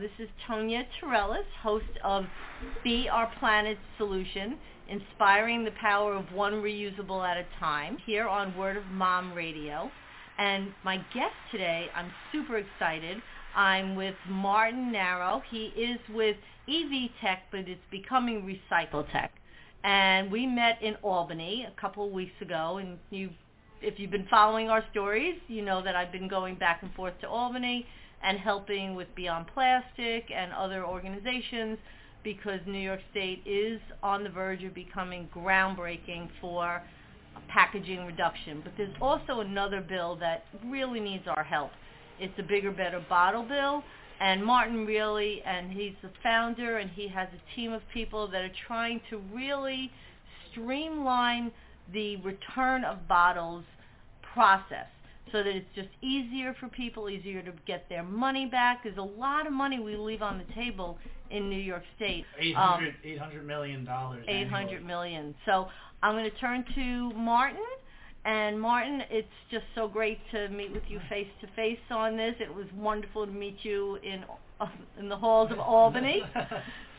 This is Tonia Torrellas, host of Be Our Planet Solution, inspiring the power of one reusable at a time, here on Word of Mom Radio. And my guest today, I'm super excited. I'm with Martin Naro. He is with EV Tech, but it's becoming Recycletek. And we met in Albany a couple of weeks ago, and you if you've been following our stories, you know that I've been going back and forth to Albany and helping with Beyond Plastic and other organizations because New York State is on the verge of becoming groundbreaking for packaging reduction. But there's also another bill that really needs our help. It's a bigger, better bottle bill. And Martin really, and he's the founder, and he has a team of people that are trying to really streamline the return of bottles process so that it's just easier for people, easier to get their money back. There's a lot of money we leave on the table in New York State. Eight Um, hundred, eight hundred million dollars. Eight hundred million. So I'm going to turn to Martin. And Martin, it's just so great to meet with you face to face on this. It was wonderful to meet you in uh, in the halls of Albany.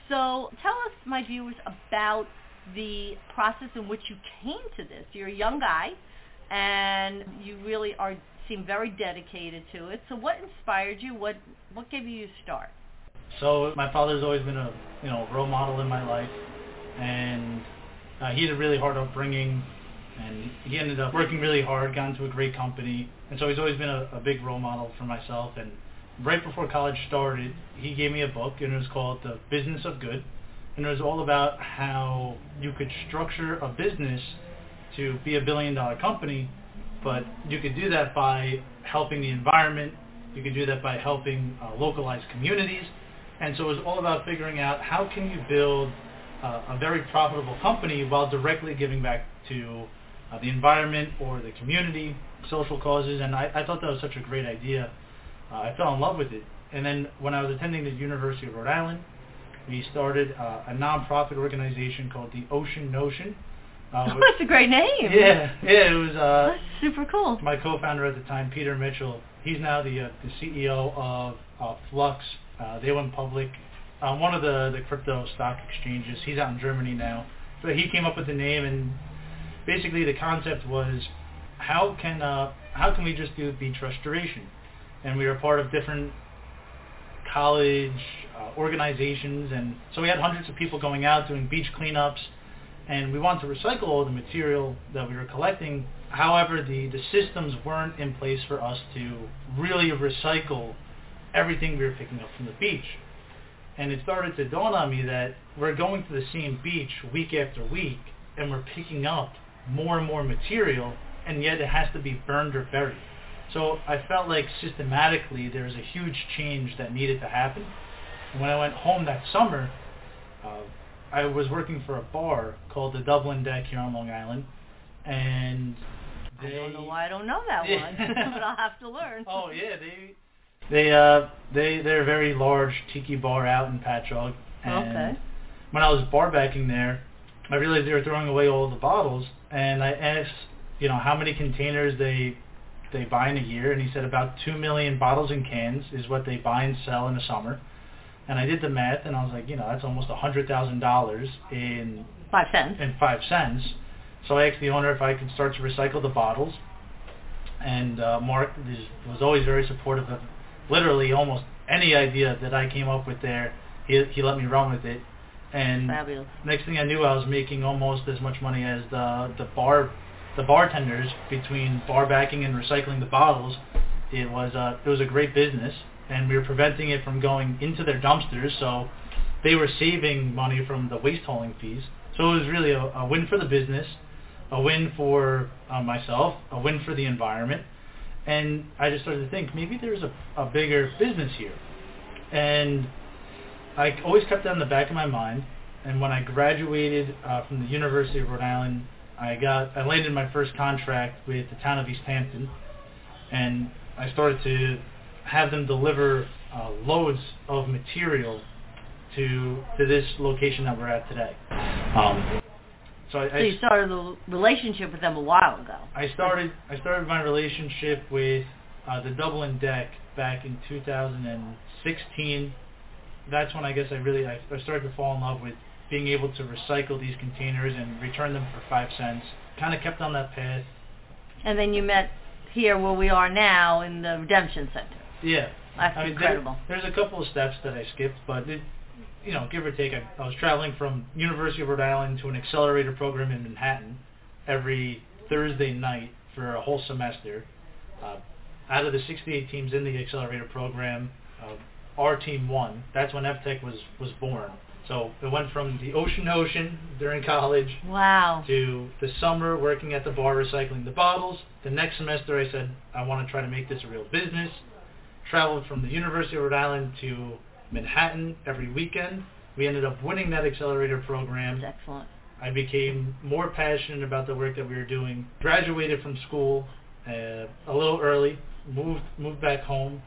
So tell us, my viewers, about the process in which you came to this. You're a young guy, and you really are seem very dedicated to it. So what inspired you? What what gave you your start? So my father's always been a you know role model in my life, and uh, he had a really hard upbringing, and he ended up working really hard, got into a great company, and so he's always been a, a big role model for myself. And right before college started, he gave me a book, and it was called The Business of Good, and it was all about how you could structure a business to be a billion dollar company, but you could do that by helping the environment. You could do that by helping uh, localized communities. And so it was all about figuring out how can you build uh, a very profitable company while directly giving back to uh, the environment or the community, social causes. And I, I thought that was such a great idea. Uh, I fell in love with it. And then when I was attending the University of Rhode Island, we started uh, a nonprofit organization called the Ocean Notion. Uh, Oh, that's a great name. yeah, yeah, it was uh, That's super cool. my co-founder at the time, Peter Mitchell. He's now the uh, the CEO of uh, Flux. Uh, they went public on one of the the crypto stock exchanges. He's out in Germany now. But he came up with the name, and basically the concept was how can uh, how can we just do beach restoration? And we were part of different college uh, organizations, and so we had hundreds of people going out doing beach cleanups and we wanted to recycle all the material that we were collecting. However, the, the systems weren't in place for us to really recycle everything we were picking up from the beach. And it started to dawn on me that we're going to the same beach week after week, and we're picking up more and more material, and yet it has to be burned or buried. So I felt like systematically there was a huge change that needed to happen. And when I went home that summer, uh, I was working for a bar called the Dublin Deck here on Long Island, and I don't know why I don't know that one, but I'll have to learn. Oh yeah, they they uh they they're a very large tiki bar out in Patchogue. And Okay. When I was bar backing there, I realized they were throwing away all the bottles, and I asked, you know, how many containers they they buy in a year, and he said about two million bottles and cans is what they buy and sell in the summer. And I did the math, and I was like, you know, that's almost a hundred thousand dollars in Five cents. In five cents. So I asked the owner if I could start to recycle the bottles, and uh, Mark is, was always very supportive of literally almost any idea that I came up with there. He he let me run with it, and Fabulous. next thing I knew, I was making almost as much money as the the bar the bartenders between bar backing and recycling the bottles. It was uh, it was a great business, and we were preventing it from going into their dumpsters, so they were saving money from the waste hauling fees. So it was really a, a win for the business, a win for uh, myself, a win for the environment, and I just started to think maybe there's a, a bigger business here, and I always kept that in the back of my mind. and when I graduated uh, from the University of Rhode Island, I got I landed my first contract with the town of East Hampton, and I started to have them deliver uh, loads of material to to this location that we're at today. Um, so I, So you started the relationship with them a while ago. I started I started my relationship with uh, the Dublin Deck back in 2016. That's when I guess I really I, I started to fall in love with being able to recycle these containers and return them for five cents. Kind of kept on that path. And then you met here where we are now in the Redemption Center. Yeah. That's I mean, incredible. There, there's a couple of steps that I skipped, but it, you know, give or take, I, I was traveling from University of Rhode Island to an accelerator program in Manhattan every Thursday night for a whole semester. Uh, out of the 68 teams in the accelerator program, uh, our team won. That's when FTech was was born. So it went from the ocean to ocean during college Wow. to the summer working at the bar recycling the bottles. The next semester I said I want to try to make this a real business. Traveled from the University of Rhode Island to Manhattan every weekend. We ended up winning that accelerator program. That's excellent. I became more passionate about the work that we were doing. Graduated from school uh, a little early. Moved moved back home,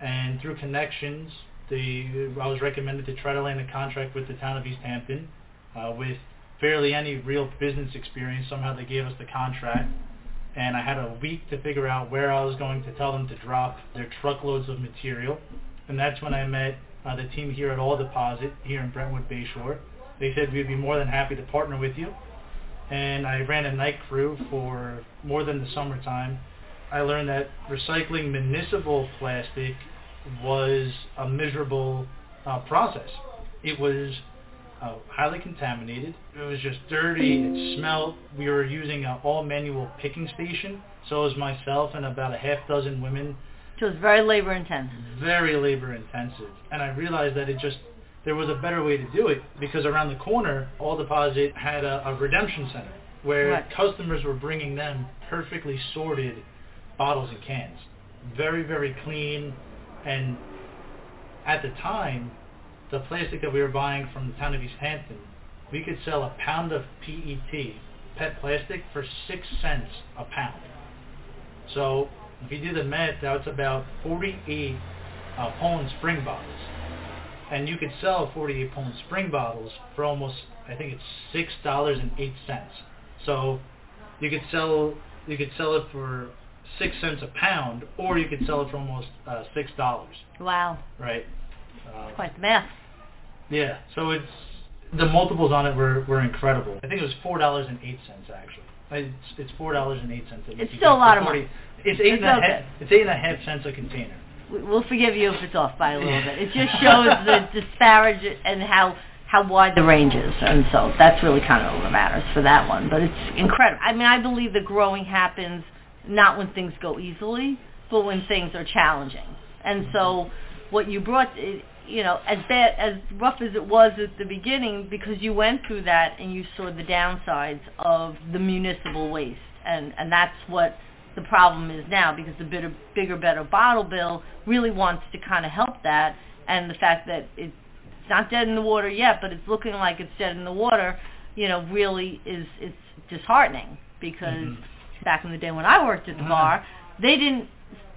and through connections, the I was recommended to try to land a contract with the town of East Hampton, uh, with barely any real business experience. Somehow they gave us the contract, and I had a week to figure out where I was going to tell them to drop their truckloads of material, and that's when I met uh, the team here at All Deposit here in Brentwood Bayshore. They said we'd be more than happy to partner with you. And I ran a night crew for more than the summertime. I learned that recycling municipal plastic was a miserable uh, process. It was uh, highly contaminated. It was just dirty. It smelled. We were using an all-manual picking station. So it was myself and about a half dozen women So it's very labor intensive. very labor intensive. And I realized that it just there was a better way to do it because around the corner, All Deposit had a, a redemption center where Right. customers were bringing them perfectly sorted bottles and cans, very very clean. And at the time, the plastic that we were buying from the town of East Hampton, we could sell a pound of PET, PET plastic, for six cents a pound. So if you do the math, that's about 48 uh, Poland Spring bottles. And you could sell 48 Poland Spring bottles for almost, I think it's six dollars and eight cents. So you could sell you could sell it for six cents a pound, or you could sell it for almost uh, six dollars, Wow. right? Uh, Quite the math. yeah. So it's the multiples on it were, were incredible. I think it was four dollars and eight cents actually. It's, it's four dollars and eight cents. It's still a lot of money. It's eight It's and a okay. half. It's eight and a half cents a container. We- We'll forgive you if it's off by a little bit. It just shows the disparage and how how wide the range is, and so that's really kind of what matters for that one. But it's incredible. I mean, I believe that growing happens not when things go easily, but when things are challenging. And so, what you brought, eh, you know, as bad as rough as it was at the beginning, because you went through that and you saw the downsides of the municipal waste, and and that's what the problem is now because the bigger, bigger, better bottle bill really wants to kind of help that, and the fact that it's not dead in the water yet, but it's looking like it's dead in the water, you know, really is it's disheartening because Mhm. back in the day when I worked at the Mhm. bar, they didn't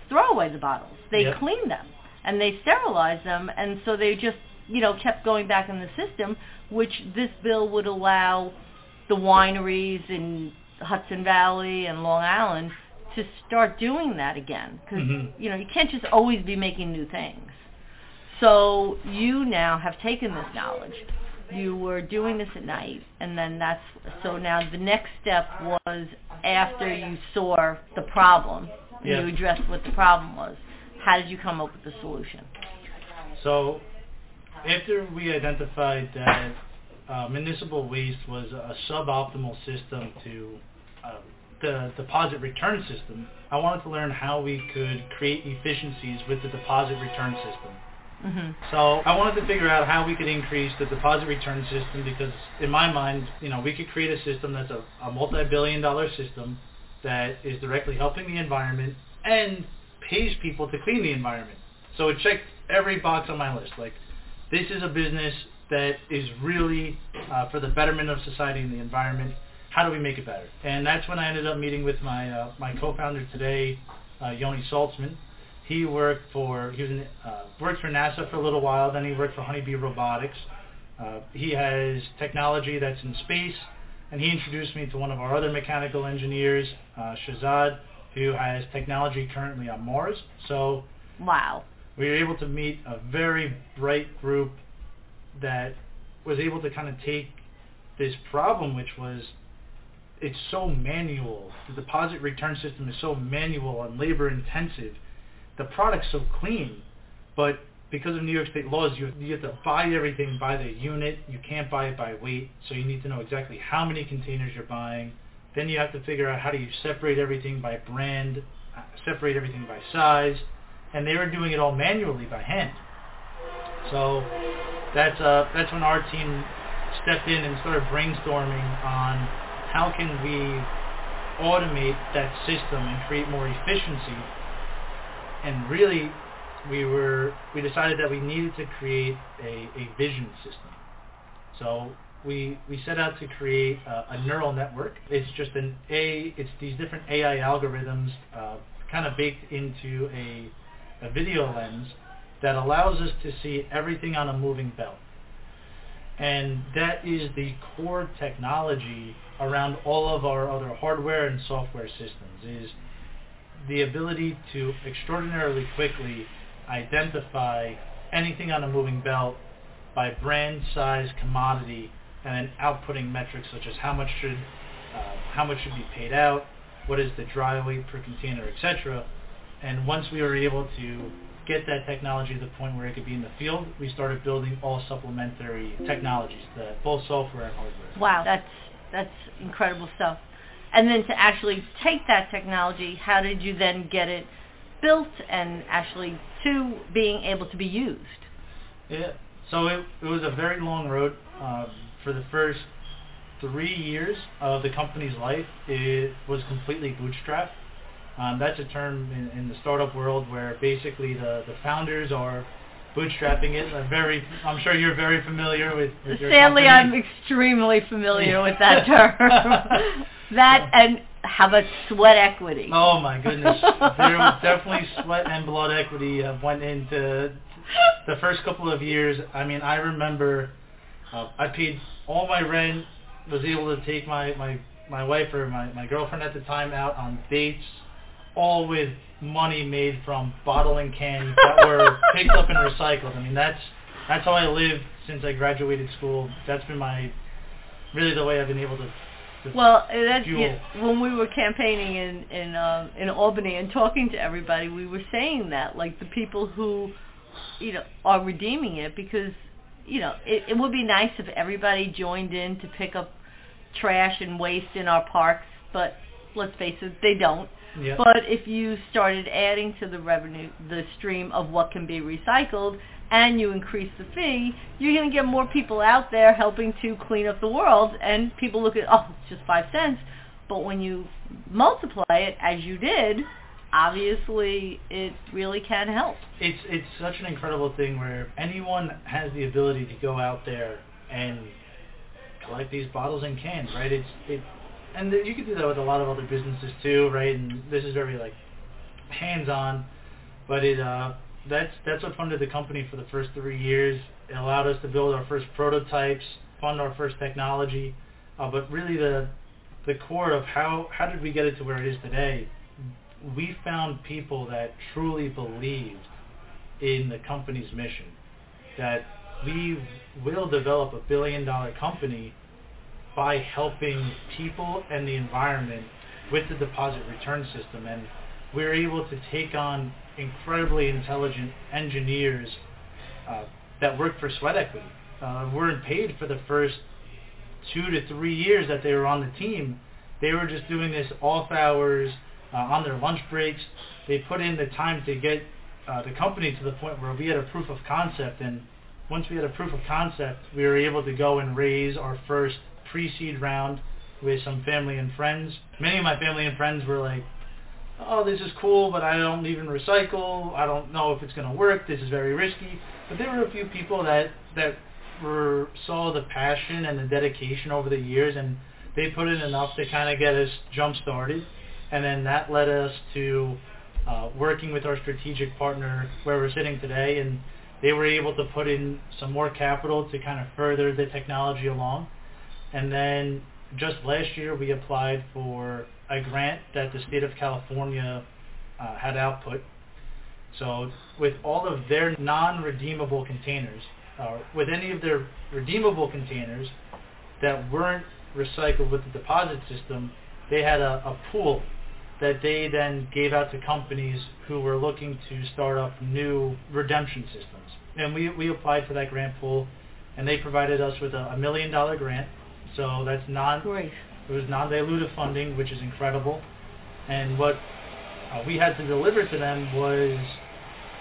throw away the bottles; they Yep. cleaned them and they sterilized them, and so they just you know kept going back in the system, which this bill would allow the wineries in Hudson Valley and Long Island to start doing that again because Mhm. you know you can't just always be making new things. So you now have taken this knowledge. You were doing this at night, and then that's so now the next step was after you saw the problem Yeah. you addressed what the problem was. How did you come up with the solution? So after we identified that uh, municipal waste was a suboptimal system to uh, the deposit return system, I wanted to learn how we could create efficiencies with the deposit return system. hmm So I wanted to figure out how we could increase the deposit return system because in my mind, you know, we could create a system that's a, a multi-billion dollar system that is directly helping the environment and pays people to clean the environment. So it checked every box on my list. Like, this is a business that is really uh, for the betterment of society and the environment. How do we make it better? And that's when I ended up meeting with my uh, my co-founder today, uh, Yoni Saltzman. He worked for he was in, uh, worked for NASA for a little while. Then he worked for Honeybee Robotics. Uh, he has technology that's in space, and he introduced me to one of our other mechanical engineers, uh, Shazad, who has technology currently on Mars. So Wow. we were able to meet a very bright group that was able to kind of take this problem, which was it's so manual. The deposit return system is so manual and labor intensive. The product's so clean, but because of New York State laws, you, you have to buy everything by the unit. You can't buy it by weight, so you need to know exactly how many containers you're buying. Then you have to figure out how do you separate everything by brand, uh, separate everything by size, and they were doing it all manually by hand. So that's uh, that's when our team stepped in and started brainstorming on how can we automate that system and create more efficiency. And really, we were we decided that we needed to create a, a vision system. So we we set out to create a, a neural network. It's just an a it's these different AI algorithms uh, kind of baked into a a video lens that allows us to see everything on a moving belt. And that is the core technology around all of our other hardware and software systems is the ability to extraordinarily quickly identify anything on a moving belt by brand, size, commodity, and then outputting metrics such as how much should uh, how much should be paid out, what is the dry weight per container, etc. And once we were able to get that technology to the point where it could be in the field, we started building all supplementary technologies, the, both software and hardware. Wow, that's that's incredible stuff. And then to actually take that technology, how did you then get it built and actually to being able to be used? Yeah. So it, it was a very long road. Um, for the first three years of the company's life, it was completely bootstrapped. Um, that's a term in, in the startup world where basically the, the founders are bootstrapping it. I'm very, I'm sure you're very familiar with, with your Sadly, company. I'm extremely familiar with that term. that and how about sweat equity? Oh my goodness, there was definitely sweat and blood equity uh, went into the first couple of years. I mean, I remember uh, I paid all my rent, was able to take my my my wife or my my girlfriend at the time out on dates, all with money made from bottle and cans that were picked up and recycled. I mean, that's that's how I lived since I graduated school. That's been my really the way I've been able to. to Well, that's fuel. yeah, when we were campaigning in in um, in Albany and talking to everybody, we were saying that like the people who, you know, are redeeming it because, you know, it, it would be nice if everybody joined in to pick up trash and waste in our parks, but let's face it, they don't. yeah. But if you started adding to the revenue, the stream of what can be recycled, and you increase the fee, you're going to get more people out there helping to clean up the world. And people look at, oh, it's just five cents. But when you multiply it, as you did, obviously it really can help. it's it's such an incredible thing where anyone has the ability to go out there and collect these bottles and cans, right? It's it, and you can do that with a lot of other businesses too, right? And this is very like hands-on, but it uh that's that's what funded the company for the first three years. It allowed us to build our first prototypes, fund our first technology, uh, but really the the core of how how did we get it to where it is today? We found people that truly believed in the company's mission that we will develop a billion dollar company by helping people and the environment with the deposit return system. And we're able to take on incredibly intelligent engineers uh, that work for sweat equity uh, weren't paid for the first two to three years that they were on the team. They were just doing this off hours uh, on their lunch breaks they put in the time to get uh, the company to the point where we had a proof of concept and once we had a proof of concept we were able to go and raise our first pre-seed round with some family and friends. Many of my family and friends were like oh this is cool but I don't even recycle. I don't know if it's going to work. This is very risky. But there were a few people that that were saw the passion and the dedication over the years, and they put in enough to kind of get us jump started, and then that led us to uh, working with our strategic partner where we're sitting today, and they were able to put in some more capital to kind of further the technology along, and then just last year we applied for a grant that the state of California uh, had output. So with all of their non-redeemable containers, uh, with any of their redeemable containers that weren't recycled with the deposit system, they had a, a pool that they then gave out to companies who were looking to start up new redemption systems. And we, we applied for that grant pool, and they provided us with a, a million dollar grant. So that's non Great. it was non-dilutive funding, which is incredible. And what uh, we had to deliver to them was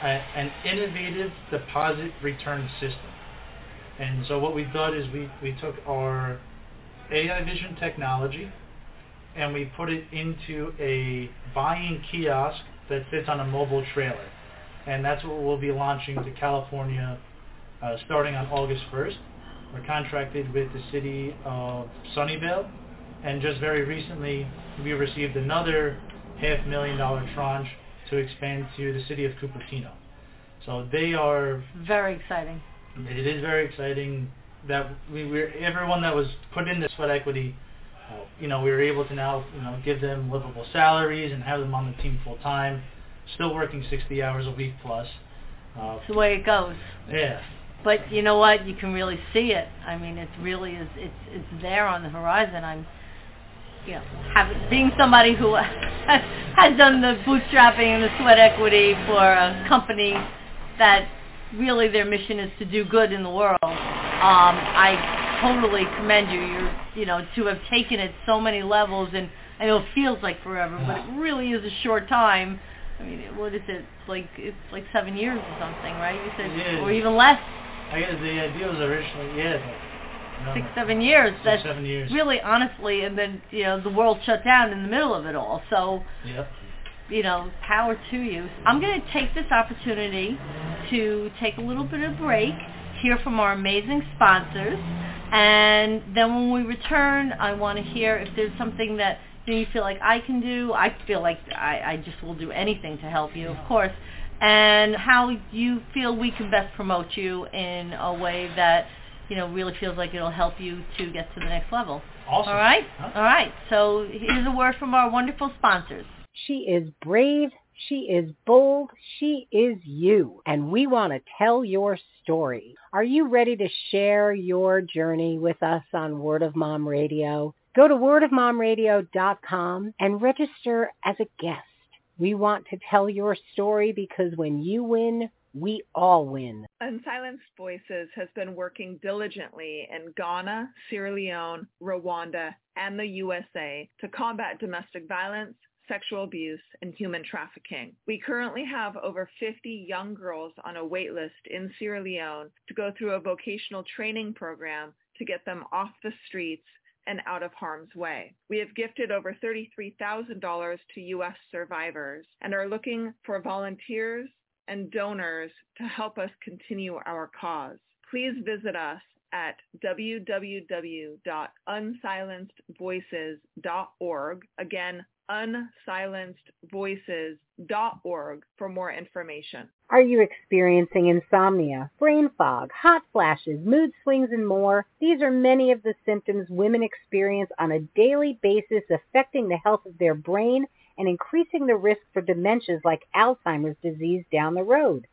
a, an innovative deposit return system. And so what we've done is we, we took our AI vision technology and we put it into a buying kiosk that sits on a mobile trailer. And that's what we'll be launching to California uh, starting on August 1st. We're contracted with the city of Sunnyvale, and just very recently we received another half million dollar tranche to expand to the city of Cupertino. So they are, Very exciting. it is very exciting that we were, everyone that was put in the sweat equity, you know, we were able to now, you know, give them livable salaries and have them on the team full time, still working 60 hours a week plus. Uh, It's the way it goes. yeah, But you know what? You can really see it. I mean, it really is. It's it's there on the horizon. I'm, you know, having being somebody who has done the bootstrapping and the sweat equity for a company that really their mission is to do good in the world. Um, I totally commend you. You're, you know, to have taken it so many levels, and I know it feels like forever, but it really is a short time. I mean, what is it? It's like it's like seven years or something, right? You said, or even less, I guess the idea was originally, yeah, but, no, six, seven years. six, That's seven years. really honestly, and then you know the world shut down in the middle of it all. So Yep. you know, power to you. I'm going to take this opportunity to take a little bit of a break, hear from our amazing sponsors, and then when we return, I want to hear if there's something that you, know, you feel like I can do. I feel like I, I just will do anything to help you, of course, and how you feel we can best promote you in a way that you know really feels like it'll help you to get to the next level. Awesome. All right, Huh? all right. So here's a word from our wonderful sponsors. She is brave. She is bold. She is you. And we want to tell your story. Are you ready to share your journey with us on Word of Mom Radio? Go to wordofmomradio.com and register as a guest. We want to tell your story because when you win, we all win. Unsilenced Voices has been working diligently in Ghana, Sierra Leone, Rwanda, and the USA to combat domestic violence, sexual abuse, and human trafficking. We currently have over 50 young girls on a wait list in Sierra Leone to go through a vocational training program to get them off the streets and out of harm's way. We have gifted over $33,000 to U.S. survivors and are looking for volunteers and donors to help us continue our cause. Please visit us at www.unsilencedvoices.org. Again, unsilencedvoices.org for more information. Are you experiencing insomnia, brain fog, hot flashes, mood swings, and more? These are many of the symptoms women experience on a daily basis affecting the health of their brain and increasing the risk for dementias like Alzheimer's disease down the road.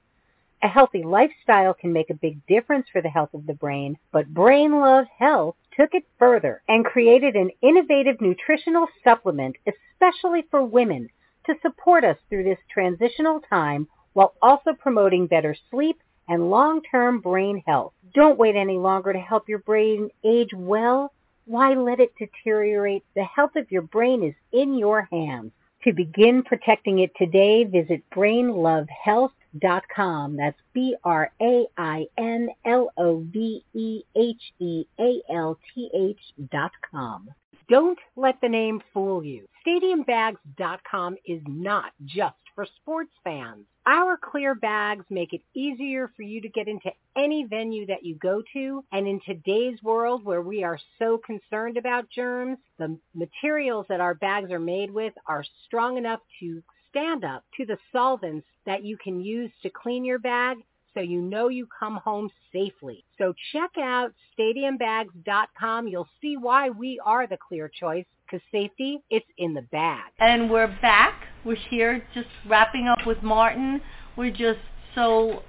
A healthy lifestyle can make a big difference for the health of the brain, but Brain Love Health took it further and created an innovative nutritional supplement especially for women to support us through this transitional time while also promoting better sleep and long-term brain health. Don't wait any longer to help your brain age well. Why let it deteriorate? The health of your brain is in your hands. To begin protecting it today, visit brainlovehealth.com. That's B-R-A-I-N-L-O-V-E-H-E-A-L-T-H dot com. Don't let the name fool you. StadiumBags.com is not just for sports fans. Our clear bags make it easier for you to get into any venue that you go to. And in today's world where we are so concerned about germs, the materials that our bags are made with are strong enough to stand up to the solvents that you can use to clean your bag so you know you come home safely. So check out stadiumbags.com. You'll see why we are the clear choice because safety, it's in the bag. And we're back. We're here just wrapping up with Martin. We're just so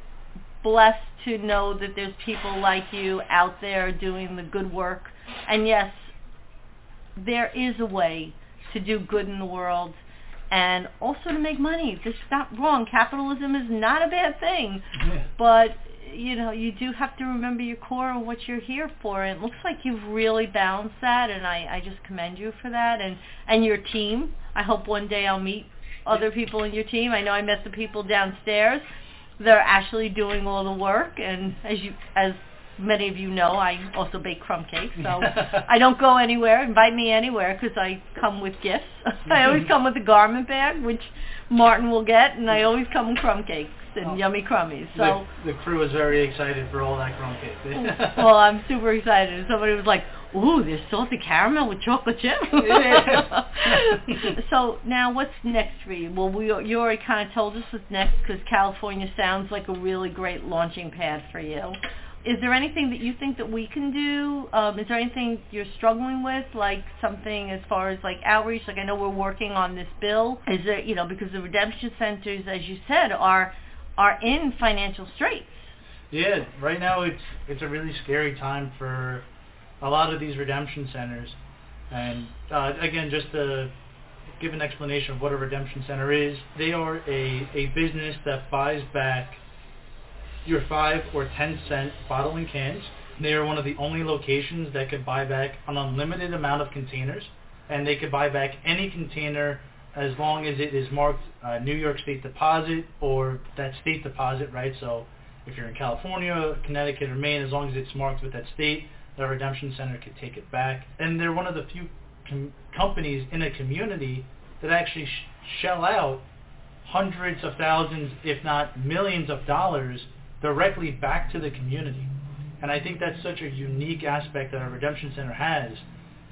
blessed to know that there's people like you out there doing the good work. And yes, there is a way to do good in the world and also to make money. This is not wrong. Capitalism is not a bad thing. Yeah. But you know, you do have to remember your core and what you're here for. And it looks like you've really balanced that, and I, I just commend you for that. And and your team. I hope one day I'll meet other people in your team. I know I met the people downstairs. They're actually doing all the work, and as you as many of you know, I also bake crumb cakes. So I don't go anywhere. Invite me anywhere because I come with gifts. I always come with a garment bag, which Martin will get, and I always come with crumb cakes and Oh. yummy crummies. So. the, the crew was very excited for all that crumb cake. well, I'm super excited. Somebody was like, "Ooh, there's salted caramel with chocolate chip." So now, what's next for you? Well, we you already kind of told us what's next because California sounds like a really great launching pad for you. Is there anything that you think that we can do? Um, is there anything you're struggling with, like something as far as like outreach? Like I know we're working on this bill. Is there, you know, because the redemption centers, as you said, are are in financial straits. Yeah, right now it's it's a really scary time for a lot of these redemption centers. And uh, again, just to give an explanation of what a redemption center is, they are a, a business that buys back your five or ten cent bottling cans. They are one of the only locations that could buy back an unlimited amount of containers, and they could buy back any container as long as it is marked uh, New York State deposit or that state deposit, right? So if you're in California, Connecticut, or Maine, as long as it's marked with that state, the redemption center could take it back. And they're one of the few com- companies in a community that actually sh- shell out hundreds of thousands, if not millions of dollars directly back to the community. And I think that's such a unique aspect that a redemption center has,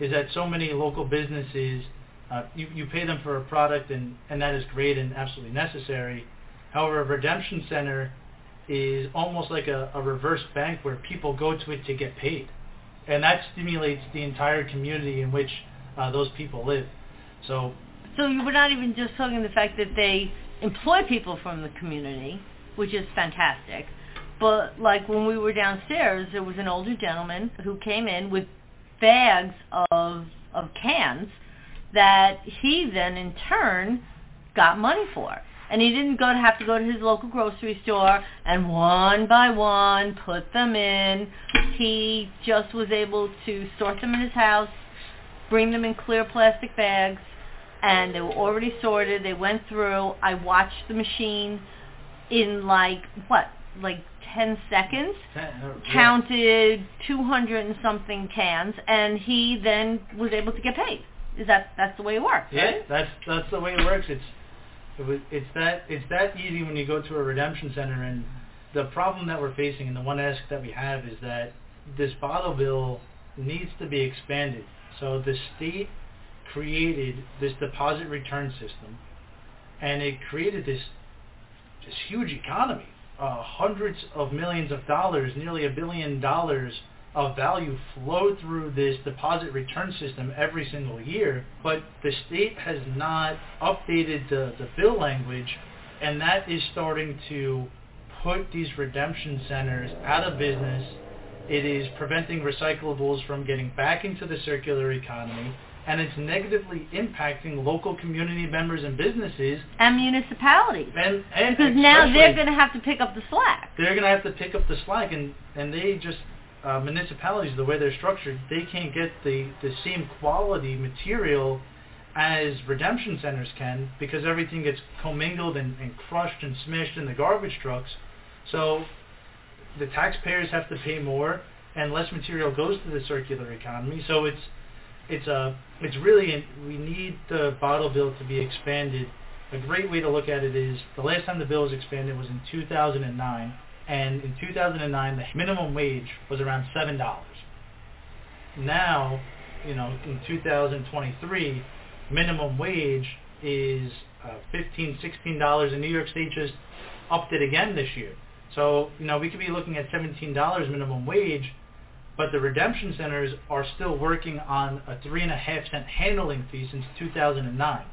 is that so many local businesses, uh, you, you pay them for a product and, and that is great and absolutely necessary. However, a redemption center is almost like a, a reverse bank where people go to it to get paid. And that stimulates the entire community in which uh, those people live. So So you were not even just talking the fact that they employ people from the community, which is fantastic. But like when we were downstairs, there was an older gentleman who came in with bags of of cans that he then in turn got money for. And he didn't go to have to go to his local grocery store and one by one put them in. He just was able to sort them in his house, bring them in clear plastic bags, and they were already sorted. They went through. I watched the machine in like what, like 10 seconds, uh, counted 200 and something cans, and he then was able to get paid. Is that that's the way it works? Yeah, right? that's that's the way it works. It's it was, it's that it's that easy when you go to a redemption center, and the problem that we're facing, and the one ask that we have is that this bottle bill needs to be expanded. So the state created this deposit return system, and it created this this huge economy, uh, hundreds of millions of dollars, nearly a billion dollars of value flow through this deposit return system every single year, but the state has not updated the, the bill language, and that is starting to put these redemption centers out of business. It is preventing recyclables from getting back into the circular economy, and it's negatively impacting local community members and businesses. And municipalities. And, and Because now they're going to have to pick up the slack. they're going to have to pick up the slack, and and they just uh, municipalities the way they're structured, they can't get the the same quality material as redemption centers can because everything gets commingled and, and crushed and smashed in the garbage trucks. So the taxpayers have to pay more, and less material goes to the circular economy. So it's it's a it's really we need the bottle bill to be expanded. A great way to look at it is the last time the bill was expanded was in 2009, and in 2009 the minimum wage was around seven dollars. Now, you know, in 2023, minimum wage is uh, 15, 16 dollars. In New York State just upped it again this year. So, you know, we could be looking at $17 minimum wage, but the redemption centers are still working on a three and a half cent handling fee since 2009.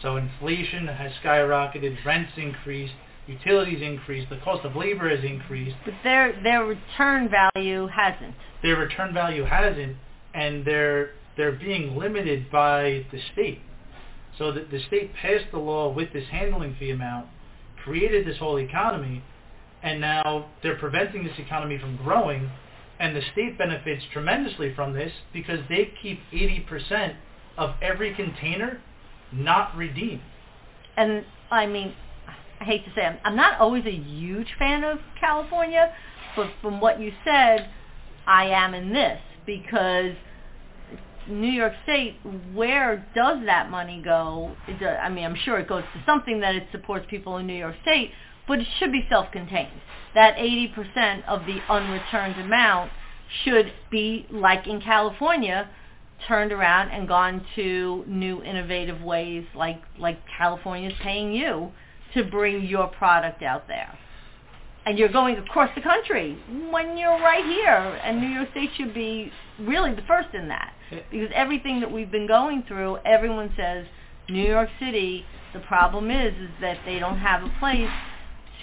So inflation has skyrocketed, rents increased, utilities increased, the cost of labor has increased. But their their return value hasn't. Their return value hasn't, and they're they're being limited by the state. So the, the state passed the law with this handling fee amount, created this whole economy, and now they're preventing this economy from growing, and the state benefits tremendously from this because they keep 80% of every container not redeemed. And I mean, I hate to say, I'm, I'm not always a huge fan of California, but from what you said, I am in this because New York State, where does that money go? It I mean, I'm sure it goes to something that it supports people in New York State, but it should be self-contained. That 80% of the unreturned amount should be, like in California, turned around and gone to new innovative ways, like like California's paying you to bring your product out there. And you're going across the country when you're right here, and New York State should be really the first in that eh. because everything that we've been going through, everyone says New York City. The problem is, is that they don't have a place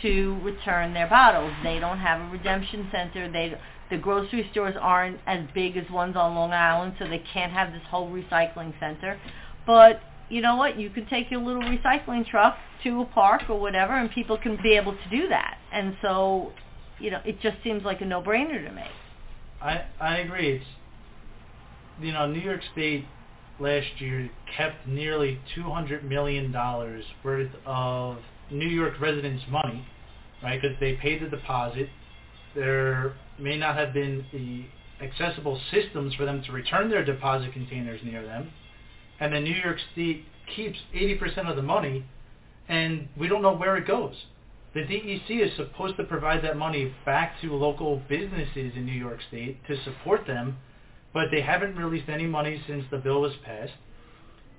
to return their bottles. They don't have a redemption center. They the grocery stores aren't as big as ones on Long Island, so they can't have this whole recycling center. But you know what? You can take your little recycling truck to a park or whatever, and people can be able to do that. And so, you know, it just seems like a no-brainer to me. I I agree. It's you know New York State last year kept nearly two hundred million dollars worth of New York residents' money, right? Because they paid the deposit. There may not have been the accessible systems for them to return their deposit containers near them, and then New York State keeps eighty percent of the money, and we don't know where it goes. The DEC is supposed to provide that money back to local businesses in New York State to support them, but they haven't released any money since the bill was passed.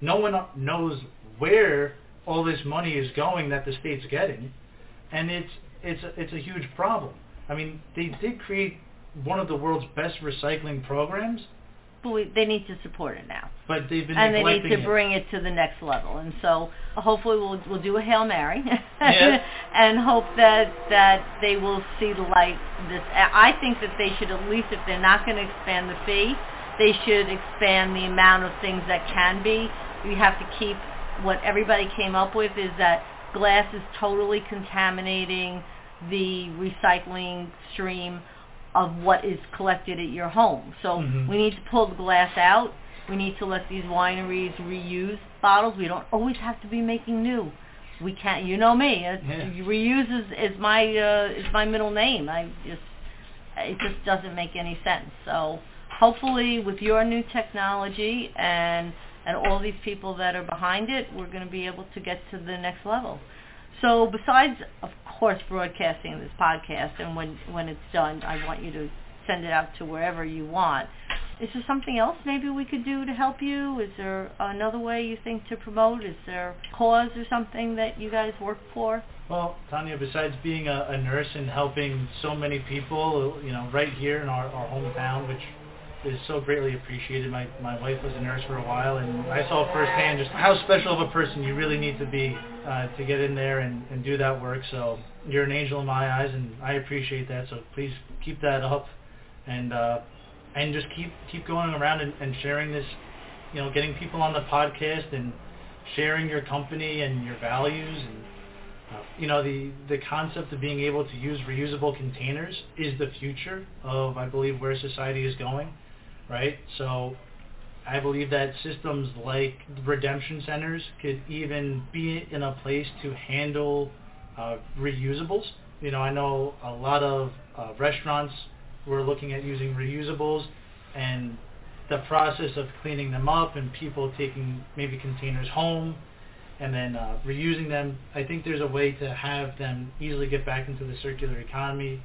No one knows where all this money is going that the state's getting, and it's it's a, it's a huge problem. I mean, they did create one of the world's best recycling programs, But we, they need to support it now. but they've been and they need to it. bring it to the next level. And so hopefully we'll we'll do a hail mary, Yeah. and hope that that they will see the light. This I think that they should at least, if they're not going to expand the fee, they should expand the amount of things that can be. You have to keep what everybody came up with is that glass is totally contaminating the recycling stream of what is collected at your home. So Mhm. we need to pull the glass out. We need to let these wineries reuse bottles. We don't always have to be making new. We can't. You know me. It's, Yeah. Reuse is, is my uh, is my middle name. I just it just doesn't make any sense. So hopefully, with your new technology and and all these people that are behind it, we're going to be able to get to the next level. So besides, of course, broadcasting this podcast, and when when it's done, I want you to send it out to wherever you want. Is there something else maybe we could do to help you? Is there another way you think to promote? Is there a cause or something that you guys work for? Well, Tonia, besides being a, a nurse and helping so many people, you know, right here in our, our hometown, which is so greatly appreciated. My my wife was a nurse for a while, and I saw firsthand just how special of a person you really need to be uh, to get in there and, and do that work. So you're an angel in my eyes, and I appreciate that. So please keep that up, and uh, and just keep keep going around and, and sharing this, you know, getting people on the podcast and sharing your company and your values and uh, you know, the, the concept of being able to use reusable containers is the future of, I believe, where society is going, right? So I believe that systems like redemption centers could even be in a place to handle uh, reusables. You know, I know a lot of uh, restaurants were looking at using reusables, and the process of cleaning them up and people taking maybe containers home and then uh, reusing them. I think there's a way to have them easily get back into the circular economy.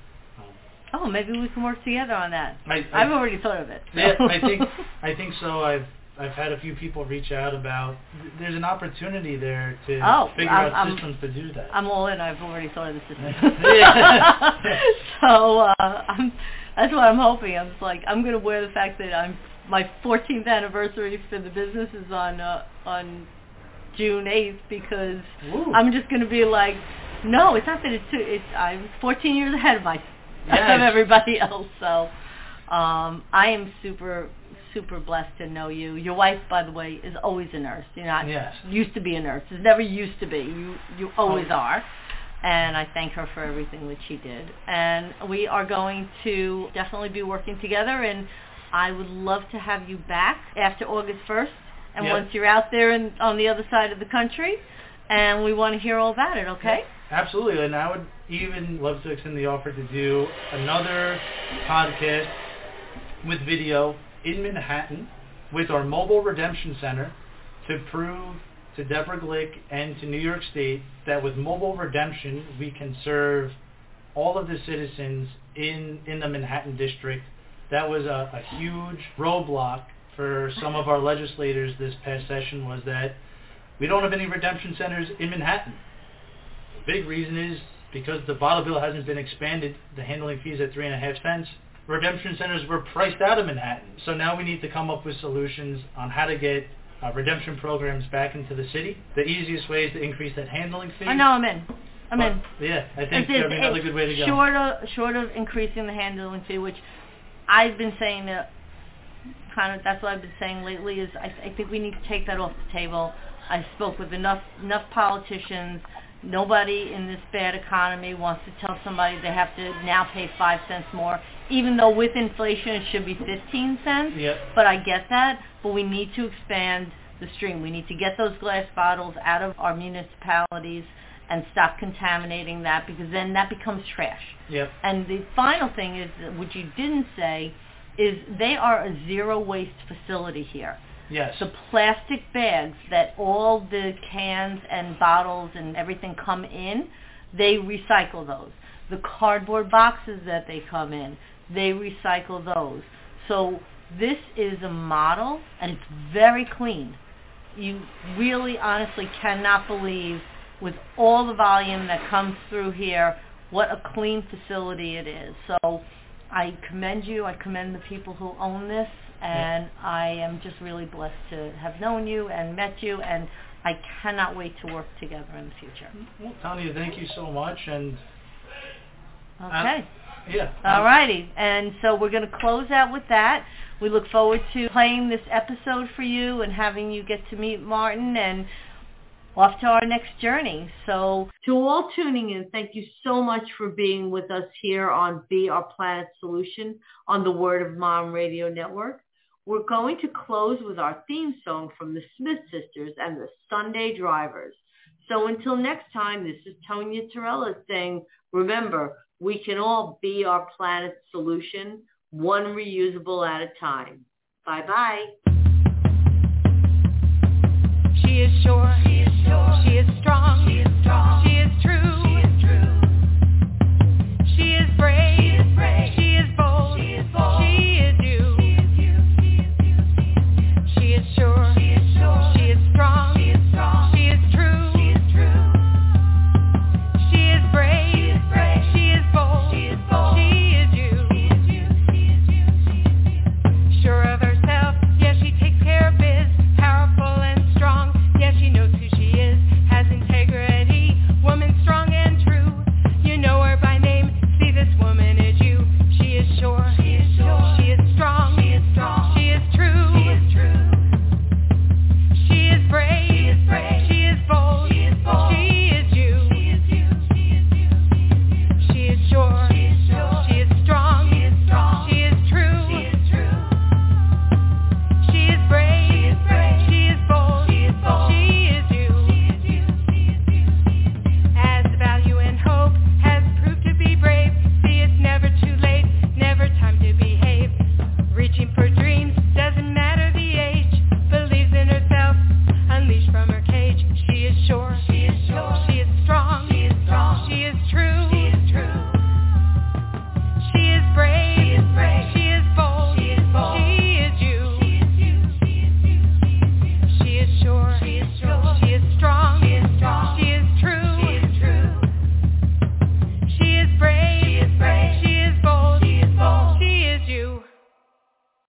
Oh, maybe we can work together on that. I, I've already thought of it. yeah, I think I think so. I've I've had a few people reach out about there's an opportunity there to Oh, figure I'm- out I'm- systems to do that. I'm all in. I've already thought of the system. So uh, I'm, that's what I'm hoping. I'm just like I'm gonna wear the fact that I'm my 14th anniversary for the business is on uh, on June 8th because Woo. I'm just gonna be like, no, it's not that it's too. It's I'm 14 years ahead of my Yes. of everybody else. So um, I am super super blessed to know you. Your wife, by the way, is always a nurse. You're not Yes. used to be a nurse. It's never used to be. You you always Oh. are. And I thank her for everything that she did. And we are going to definitely be working together. And I would love to have you back after August 1st. And Yep. once you're out there and on the other side of the country, and we want to hear all about it. Okay? Absolutely, and I would even love to extend the offer to do another podcast with video in Manhattan with our mobile redemption center to prove to Deborah Glick and to New York State that with mobile redemption we can serve all of the citizens in, in the Manhattan district. That was a, a huge roadblock for some of our legislators this past session was that we don't have any redemption centers in Manhattan. The big reason is because the bottle bill hasn't been expanded, the handling fees at three and a half cents. Redemption centers were priced out of Manhattan. So now we need to come up with solutions on how to get uh, redemption programs back into the city. The easiest way is to increase that handling fee. I know I'm in. I'm in. Yeah, I think It's- be another good way to go. Short of short of increasing the handling fee, which I've been saying that kind of that's what I've been saying lately is I, I think we need to take that off the table. I spoke with enough enough politicians. Nobody in this bad economy wants to tell somebody they have to now pay five cents more, even though with inflation it should be fifteen cents. Yep. But I get that. But we need to expand the stream. We need to get those glass bottles out of our municipalities and stop contaminating that because then that becomes trash. Yep. And the final thing is, what you didn't say, is they are a zero waste facility here. Yes. The plastic bags that all the cans and bottles and everything come in, they recycle those. The cardboard boxes that they come in, they recycle those. So this is a model and it's very clean. You really honestly cannot believe with all the volume that comes through here what a clean facility it is. So I commend you. I commend the people who own this, and I am just really blessed to have known you and met you, and I cannot wait to work together in the future. Well, Tonia, thank you so much, and Okay. yeah. All righty. And so we're going to close out with that. We look forward to playing this episode for you and having you get to meet Martin and off to our next journey. So to all tuning in, thank you so much for being with us here on Be Our Planet Solution on the Word of Mom Radio Network. We're going to close with our theme song from the Smith Sisters and the Sunday Drivers. So until next time, this is Tonia Torella saying, remember, we can all be our planet's solution, one reusable at a time. Bye-bye. She is sure. She is sure. She is strong. She is strong. She is true.